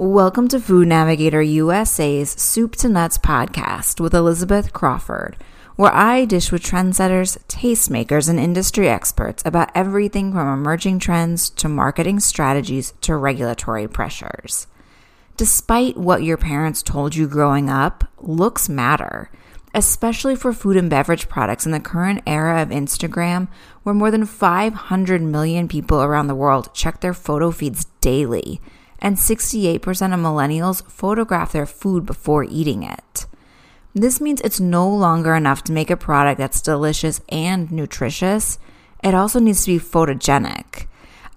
Welcome to Food Navigator USA's Soup to Nuts podcast with Elizabeth Crawford, where I dish with trendsetters, tastemakers, and industry experts about everything from emerging trends to marketing strategies to regulatory pressures. Despite what your parents told you growing up, looks matter, especially for food and beverage products in the current era of Instagram, where more than 500 million people around the world check their photo feeds daily and 68% of millennials photograph their food before eating it. This means it's no longer enough to make a product that's delicious and nutritious. It also needs to be photogenic.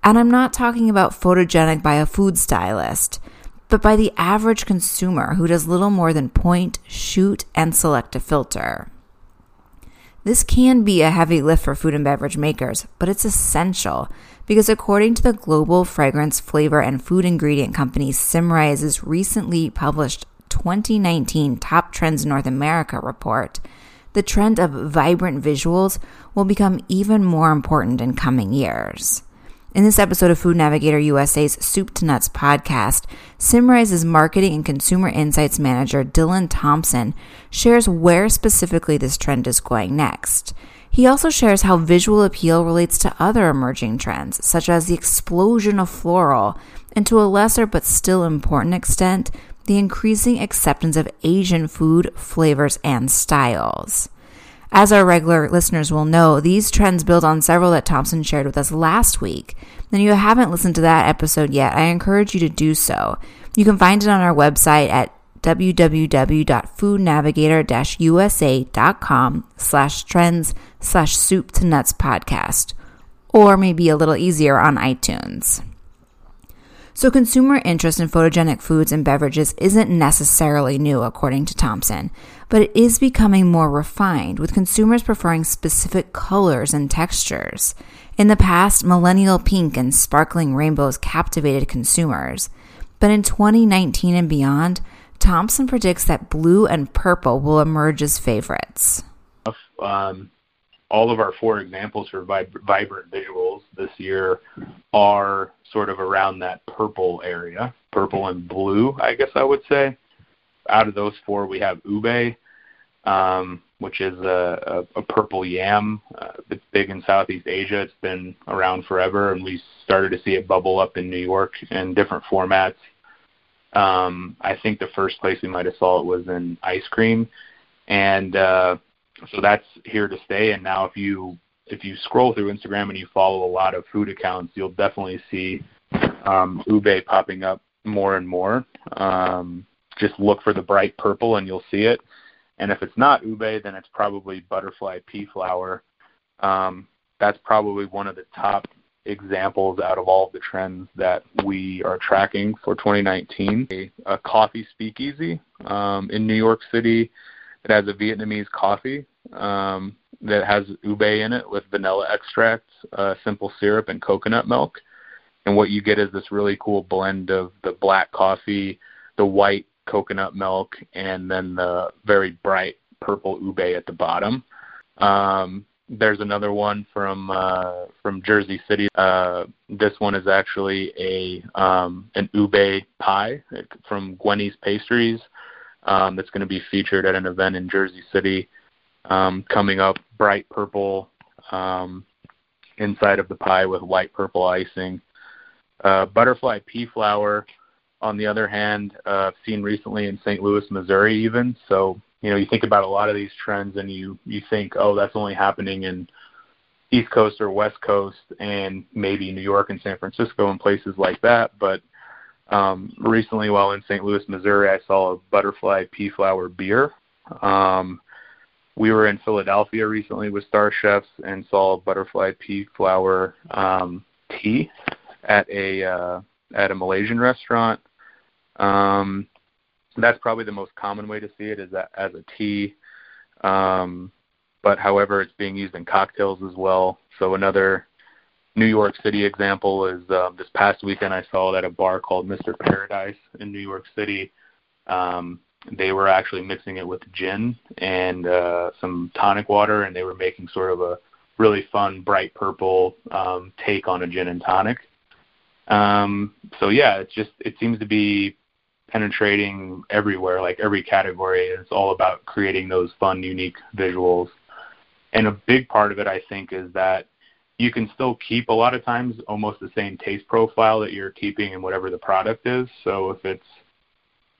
And I'm not talking about photogenic by a food stylist, but by the average consumer who does little more than point, shoot, and select a filter. This can be a heavy lift for food and beverage makers, but it's essential because according to the global fragrance, flavor, and food ingredient company Symrise's recently published 2019 Top Trends North America report, the trend of vibrant visuals will become even more important in coming years. In this episode of Food Navigator USA's Soup to Nuts podcast, Symrise's marketing and consumer insights manager Dylan Thompson shares where specifically this trend is going next. He also shares how visual appeal relates to other emerging trends, such as the explosion of floral, and to a lesser but still important extent, the increasing acceptance of Asian food, flavors, and styles. As our regular listeners will know, these trends build on several that Thompson shared with us last week. And if you haven't listened to that episode yet, I encourage you to do so. You can find it on our website at www.foodnavigator-usa.com slash trends slash soup to nuts podcast, or maybe a little easier on iTunes. So, consumer interest in photogenic foods and beverages isn't necessarily new, according to Thompson, but it is becoming more refined, with consumers preferring specific colors and textures. In the past, millennial pink and sparkling rainbows captivated consumers, but in 2019 and beyond, Thompson predicts that blue and purple will emerge as favorites. Um, all of our four examples for vib- vibrant visuals this year are sort of around that purple area, purple and blue, I guess I would say. Out of those four, we have ube, um, which is a, a, a purple yam. Uh, it's big in Southeast Asia. It's been around forever, and we started to see it bubble up in New York in different formats. Um, I think the first place we might have saw it was in ice cream, and uh, so that's here to stay. And now if you if you scroll through Instagram and you follow a lot of food accounts, you'll definitely see um, ube popping up more and more. Um, just look for the bright purple and you'll see it. And if it's not ube, then it's probably butterfly pea flower. Um, that's probably one of the top examples out of all of the trends that we are tracking for 2019. A, a coffee speakeasy um, in New York City that has a Vietnamese coffee um, that has ube in it with vanilla extract, uh, simple syrup, and coconut milk. And what you get is this really cool blend of the black coffee, the white coconut milk, and then the very bright purple ube at the bottom. Um, there's another one from uh, from Jersey City. Uh, this one is actually a um, an ube pie from Gwenie's Pastries um, that's going to be featured at an event in Jersey City um, coming up. Bright purple um, inside of the pie with white purple icing. Uh, butterfly pea flower, on the other hand, uh, seen recently in St. Louis, Missouri, even. So you know, you think about a lot of these trends, and you you think, oh, that's only happening in East Coast or West Coast, and maybe New York and San Francisco and places like that. But um, recently, while in St. Louis, Missouri, I saw a butterfly pea flower beer. Um, we were in Philadelphia recently with Star Chefs and saw a butterfly pea flower um, tea at a uh, at a Malaysian restaurant. Um, that's probably the most common way to see it is that as a tea. Um, but however, it's being used in cocktails as well. So another New York City example is um, this past weekend I saw it at a bar called Mr. Paradise in New York City. Um, they were actually mixing it with gin and uh, some tonic water, and they were making sort of a really fun, bright purple um, take on a gin and tonic. Um, so yeah, it's just it seems to be penetrating everywhere, like every category. It's all about creating those fun, unique visuals. And a big part of it, I think, is that you can still keep a lot of times almost the same taste profile that you're keeping in whatever the product is. So if it's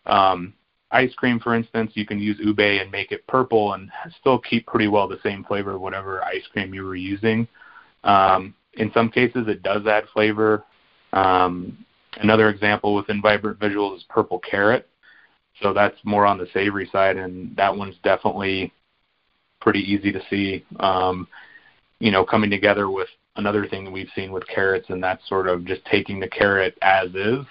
um, ice cream, for instance, you can use ube and make it purple and still keep pretty well the same flavor of whatever ice cream you were using. Um, in some cases, it does add flavor. Um, another example within Vibrant Visuals is purple carrot. So that's more on the savory side, and that one's definitely pretty easy to see. Um, you know, coming together with another thing that we've seen with carrots, and that's sort of just taking the carrot as is.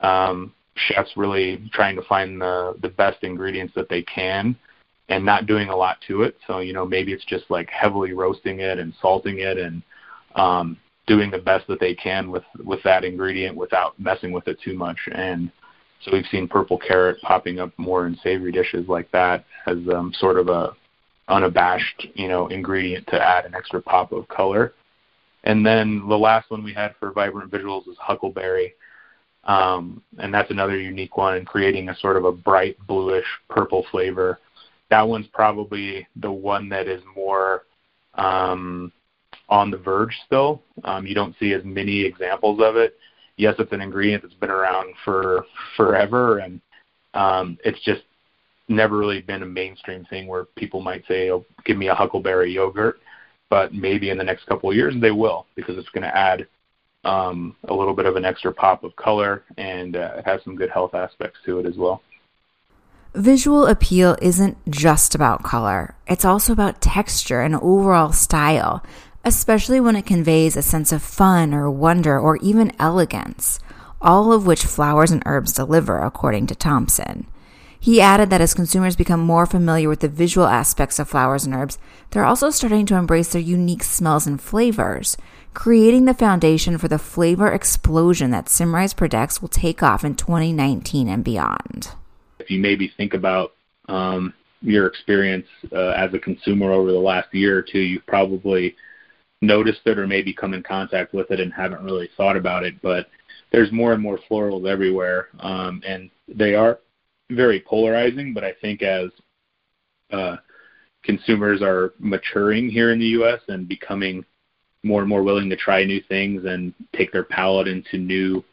Um, chefs really trying to find the the best ingredients that they can and not doing a lot to it. So, you know, maybe it's just like heavily roasting it and salting it and um doing the best that they can with with that ingredient without messing with it too much. And so we've seen purple carrot popping up more in savory dishes like that as um, sort of a unabashed, you know, ingredient to add an extra pop of color. And then the last one we had for vibrant visuals is huckleberry. Um, and that's another unique one in creating a sort of a bright bluish purple flavor. That one's probably the one that is more um, on the verge still. Um, you don't see as many examples of it. Yes, it's an ingredient that's been around for forever, and um, it's just never really been a mainstream thing where people might say, "Oh, give me a huckleberry yogurt," but maybe in the next couple of years they will because it's going to add um, a little bit of an extra pop of color and uh, it has some good health aspects to it as well. Visual appeal isn't just about color, it's also about texture and overall style, especially when it conveys a sense of fun or wonder or even elegance, all of which flowers and herbs deliver, according to Thompson. He added that as consumers become more familiar with the visual aspects of flowers and herbs, they're also starting to embrace their unique smells and flavors, creating the foundation for the flavor explosion that Symrise predicts will take off in 2019 and beyond. If you maybe think about um, your experience uh, as a consumer over the last year or two, you've probably noticed it or maybe come in contact with it and haven't really thought about it. But there's more and more florals everywhere, um, and they are very polarizing. But I think as uh, consumers are maturing here in the U.S. and becoming more and more willing to try new things and take their palate into new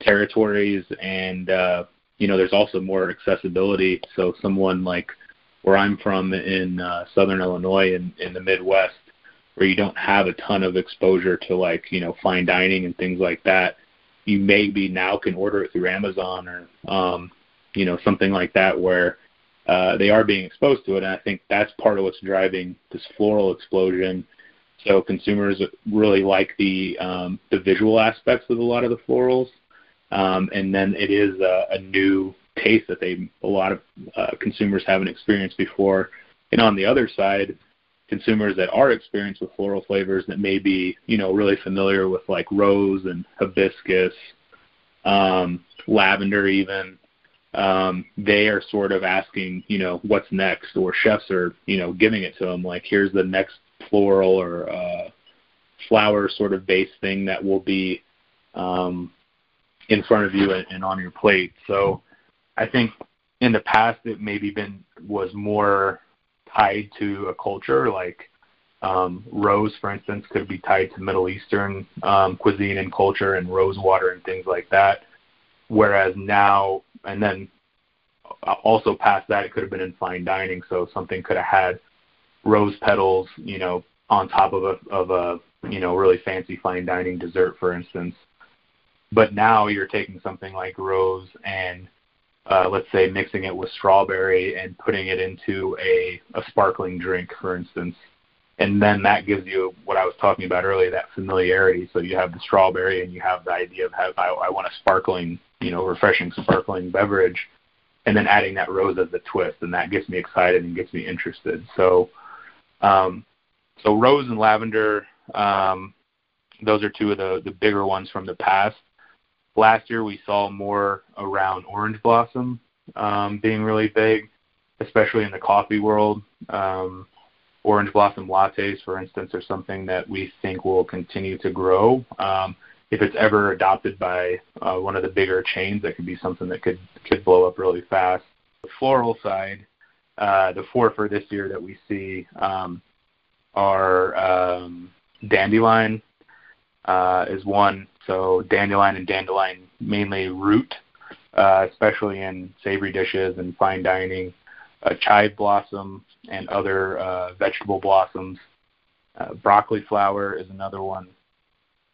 territories and uh you know there's also more accessibility so someone like where I'm from in uh, southern Illinois in in the Midwest where you don't have a ton of exposure to like you know fine dining and things like that you maybe now can order it through Amazon or um you know something like that where uh they are being exposed to it. And I think that's part of what's driving this floral explosion. So consumers really like the um, the visual aspects of a lot of the florals, um, and then it is a, a new taste that they a lot of uh, consumers haven't experienced before. And on the other side, consumers that are experienced with floral flavors that may be you know really familiar with like rose and hibiscus, um, lavender even. Um, they are sort of asking, you know, what's next, or chefs are, you know, giving it to them like, here's the next floral or uh, flower sort of base thing that will be um, in front of you and, and on your plate. So I think in the past it maybe been was more tied to a culture like um, rose, for instance, could be tied to Middle Eastern um, cuisine and culture and rose water and things like that. Whereas now, and then also past that, it could have been in fine dining. So something could have had rose petals, you know, on top of a of a you know really fancy fine dining dessert, for instance. But now you're taking something like rose and uh, let's say mixing it with strawberry and putting it into a, a sparkling drink, for instance. And then that gives you what I was talking about earlier, that familiarity. So you have the strawberry and you have the idea of how I, I want a sparkling, you know, refreshing sparkling beverage, and then adding that rose as a twist, and that gets me excited and gets me interested. So um, so rose and lavender, um, those are two of the, the bigger ones from the past. Last year we saw more around orange blossom um, being really big, especially in the coffee world. Um, orange blossom lattes, for instance, are something that we think will continue to grow. Um, if it's ever adopted by uh, one of the bigger chains, that could be something that could could blow up really fast. The floral side, uh, the four for this year that we see um, are um, dandelion uh, is one. So dandelion and dandelion mainly root, uh, especially in savory dishes and fine dining. Uh, chive blossom and other uh, vegetable blossoms. Uh, broccoli flower is another one.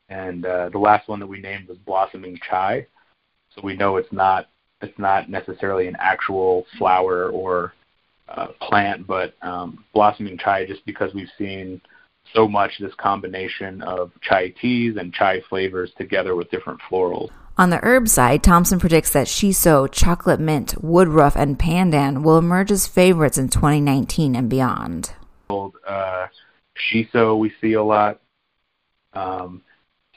And uh, the last one that we named was blossoming chai. So we know it's not it's not necessarily an actual flower or uh, plant, but um, blossoming chai just because we've seen so much this combination of chai teas and chai flavors together with different florals. On the herb side, Thompson predicts that shiso, chocolate mint, woodruff, and pandan will emerge as favorites in 2019 and beyond. Uh, shiso we see a lot. Um,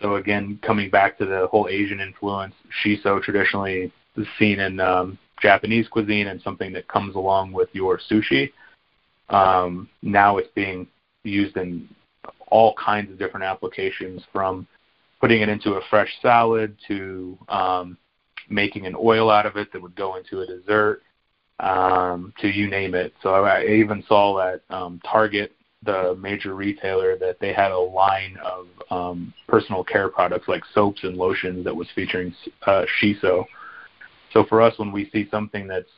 so again, coming back to the whole Asian influence, shiso traditionally is seen in um, Japanese cuisine and something that comes along with your sushi. Um, now it's being used in all kinds of different applications from putting it into a fresh salad to um, making an oil out of it that would go into a dessert um, to you name it. So I even saw at um, Target, the major retailer, that they had a line of um, personal care products like soaps and lotions that was featuring uh, shiso. So for us, when we see something that's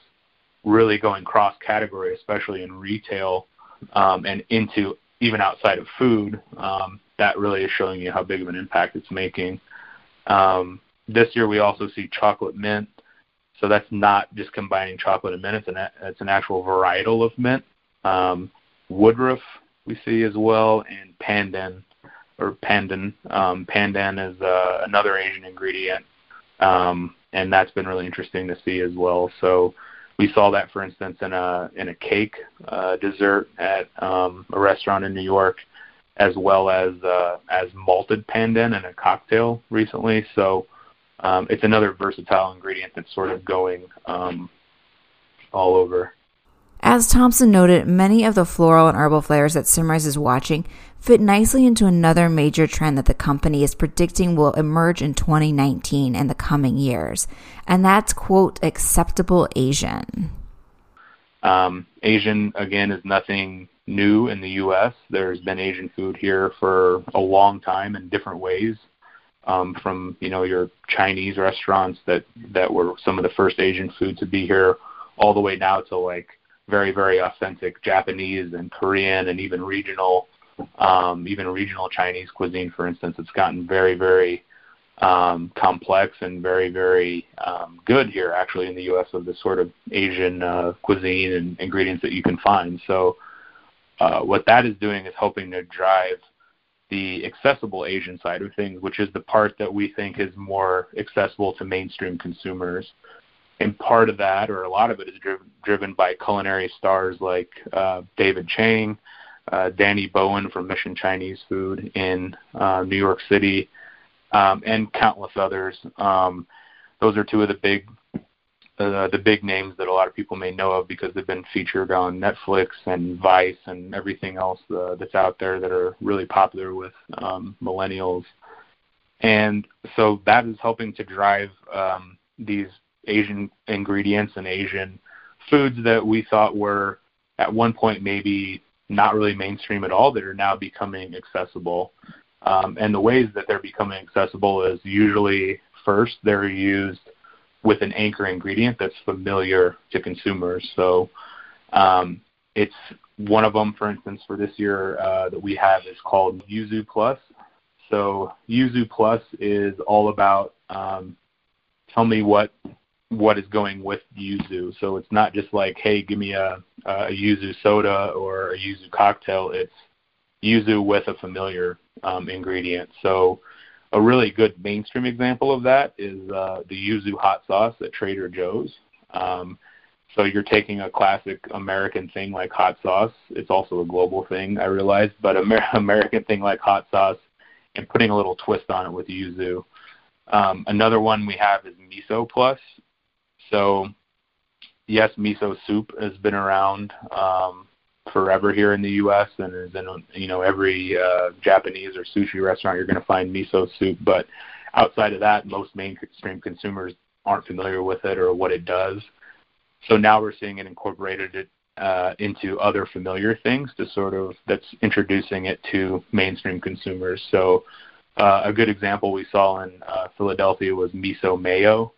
really going cross category, especially in retail um, and into even outside of food, um, that really is showing you how big of an impact it's making. Um, this year we also see chocolate mint, so that's not just combining chocolate and mint; it's an it's an actual varietal of mint. Um, woodruff we see as well, and pandan or pandan. Um, pandan is uh, another Asian ingredient, um, and that's been really interesting to see as well. So we saw that, for instance, in a in a cake uh, dessert at um, a restaurant in New York, as well as uh, as malted pandan in a cocktail recently. So um, it's another versatile ingredient that's sort of going um, all over. As Thompson noted, many of the floral and herbal flavors that Symrise is watching fit nicely into another major trend that the company is predicting will emerge in 2019 and the coming years, and that's, quote, acceptable Asian. Um, Asian, again, is nothing new in the U.S. There's been Asian food here for a long time in different ways. Um, from you know your Chinese restaurants that that were some of the first Asian food to be here, all the way now to like very very authentic Japanese and Korean and even regional um, even regional Chinese cuisine, for instance. It's gotten very very um, complex and very very um, good here actually in the U.S. of the sort of Asian uh, cuisine and ingredients that you can find. So uh, what that is doing is helping to drive the accessible Asian side of things, which is the part that we think is more accessible to mainstream consumers and part of that, or a lot of it, is driven driven by culinary stars like uh, David Chang, uh, Danny Bowien from Mission Chinese Food in uh, New York City, um, and countless others. Um, those are two of the big uh, the big names that a lot of people may know of because they've been featured on Netflix and Vice and everything else uh, that's out there that are really popular with um, millennials. And so that is helping to drive um, these Asian ingredients and Asian foods that we thought were at one point maybe not really mainstream at all that are now becoming accessible. Um, and the ways that they're becoming accessible is usually first they're used with an anchor ingredient that's familiar to consumers. So um, it's one of them, for instance, for this year uh, that we have is called Yuzu Plus. So Yuzu Plus is all about um, tell me what what is going with yuzu. So it's not just like, hey, give me a, a yuzu soda or a yuzu cocktail. It's yuzu with a familiar um, ingredient. So a really good mainstream example of that is uh, the yuzu hot sauce at Trader Joe's. Um, so you're taking a classic American thing like hot sauce. It's also a global thing, I realize, but Amer- American thing like hot sauce and putting a little twist on it with yuzu. Um, another one we have is miso plus, so, yes, miso soup has been around um, forever here in the U.S. and is in you know every uh, Japanese or sushi restaurant you're going to find miso soup. But outside of that, most mainstream consumers aren't familiar with it or what it does. So now we're seeing it incorporated uh, into other familiar things to sort of that's introducing it to mainstream consumers. So uh, a good example we saw in uh, Philadelphia was miso mayo.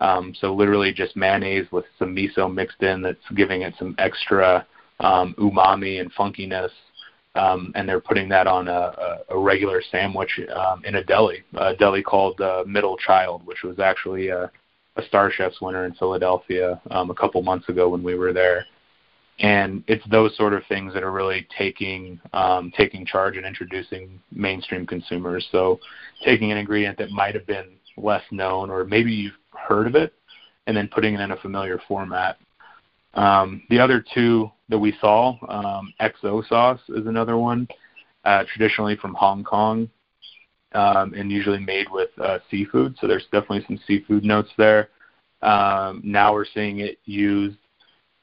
Um, so literally just mayonnaise with some miso mixed in that's giving it some extra um, umami and funkiness. Um, and they're putting that on a, a, regular sandwich um, in a deli, a deli called uh, Middle Child, which was actually a, a Star Chef's winner in Philadelphia um, a couple months ago when we were there and it's those sort of things that are really taking um, taking charge and introducing mainstream consumers. So taking an ingredient that might have been less known or maybe you've heard of it, and then putting it in a familiar format. Um, the other two that we saw, um, XO sauce is another one, uh, traditionally from Hong Kong, um, and usually made with uh, seafood. So there's definitely some seafood notes there. Um, now we're seeing it used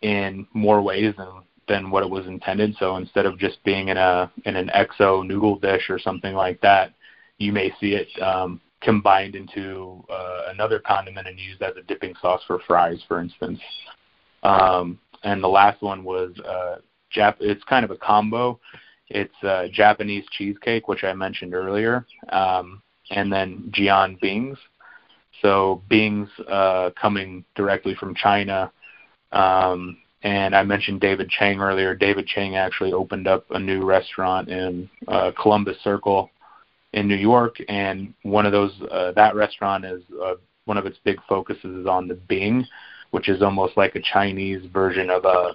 in more ways than than what it was intended. So instead of just being in a in an XO noodle dish or something like that, you may see it um, combined into uh, another condiment and used as a dipping sauce for fries, for instance. Um, and the last one was uh, Jap. It's kind of a combo. It's uh, Japanese cheesecake, which I mentioned earlier, um, and then Jian Bings. So Bings uh, coming directly from China um, and I mentioned David Chang earlier. David Chang actually opened up a new restaurant in uh, Columbus Circle in New York, and one of those uh, that restaurant is uh, one of its big focuses is on the Bing, which is almost like a Chinese version of a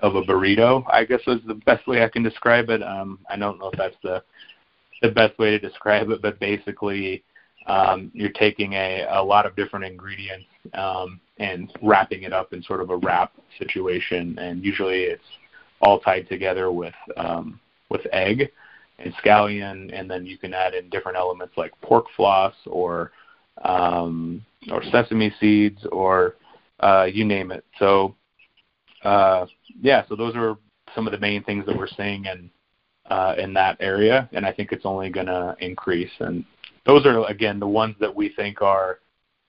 of a burrito. I guess is the best way I can describe it. Um, I don't know if that's the the best way to describe it, but basically, um, you're taking a, a lot of different ingredients um, and wrapping it up in sort of a wrap situation. And usually it's all tied together with um, with egg and scallion, and then you can add in different elements like pork floss or um, or sesame seeds or uh, you name it. So uh, yeah, so those are some of the main things that we're seeing in uh, in that area, and I think it's only going to increase. And those are again the ones that we think are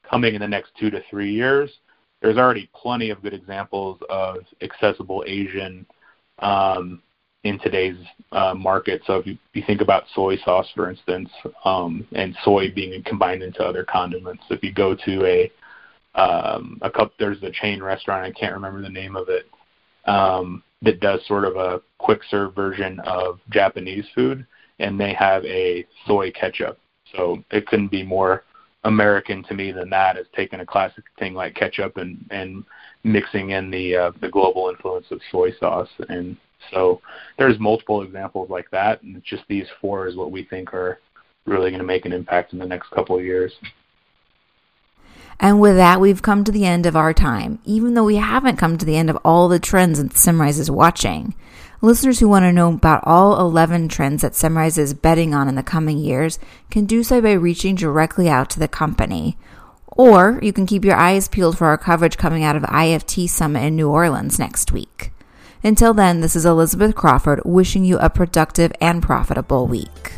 coming in the next two to three years. There's already plenty of good examples of accessible Asian um, in today's uh, market. So if you, you think about soy sauce, for instance, um, and soy being combined into other condiments, if you go to a um, a cup, there's a chain restaurant. I can't remember the name of it. Um, that does sort of a quick serve version of Japanese food, and they have a soy ketchup. So it couldn't be more American to me than that is taking a classic thing like ketchup and and mixing in the uh, the global influence of soy sauce. And so there's multiple examples like that, and just these four is what we think are really going to make an impact in the next couple of years. And with that, we've come to the end of our time, even though we haven't come to the end of all the trends that Symrise is watching. Listeners who want to know about all 11 trends that Symrise is betting on in the coming years can do so by reaching directly out to the company. Or you can keep your eyes peeled for our coverage coming out of IFT Summit in New Orleans next week. Until then, this is Elizabeth Crawford wishing you a productive and profitable week.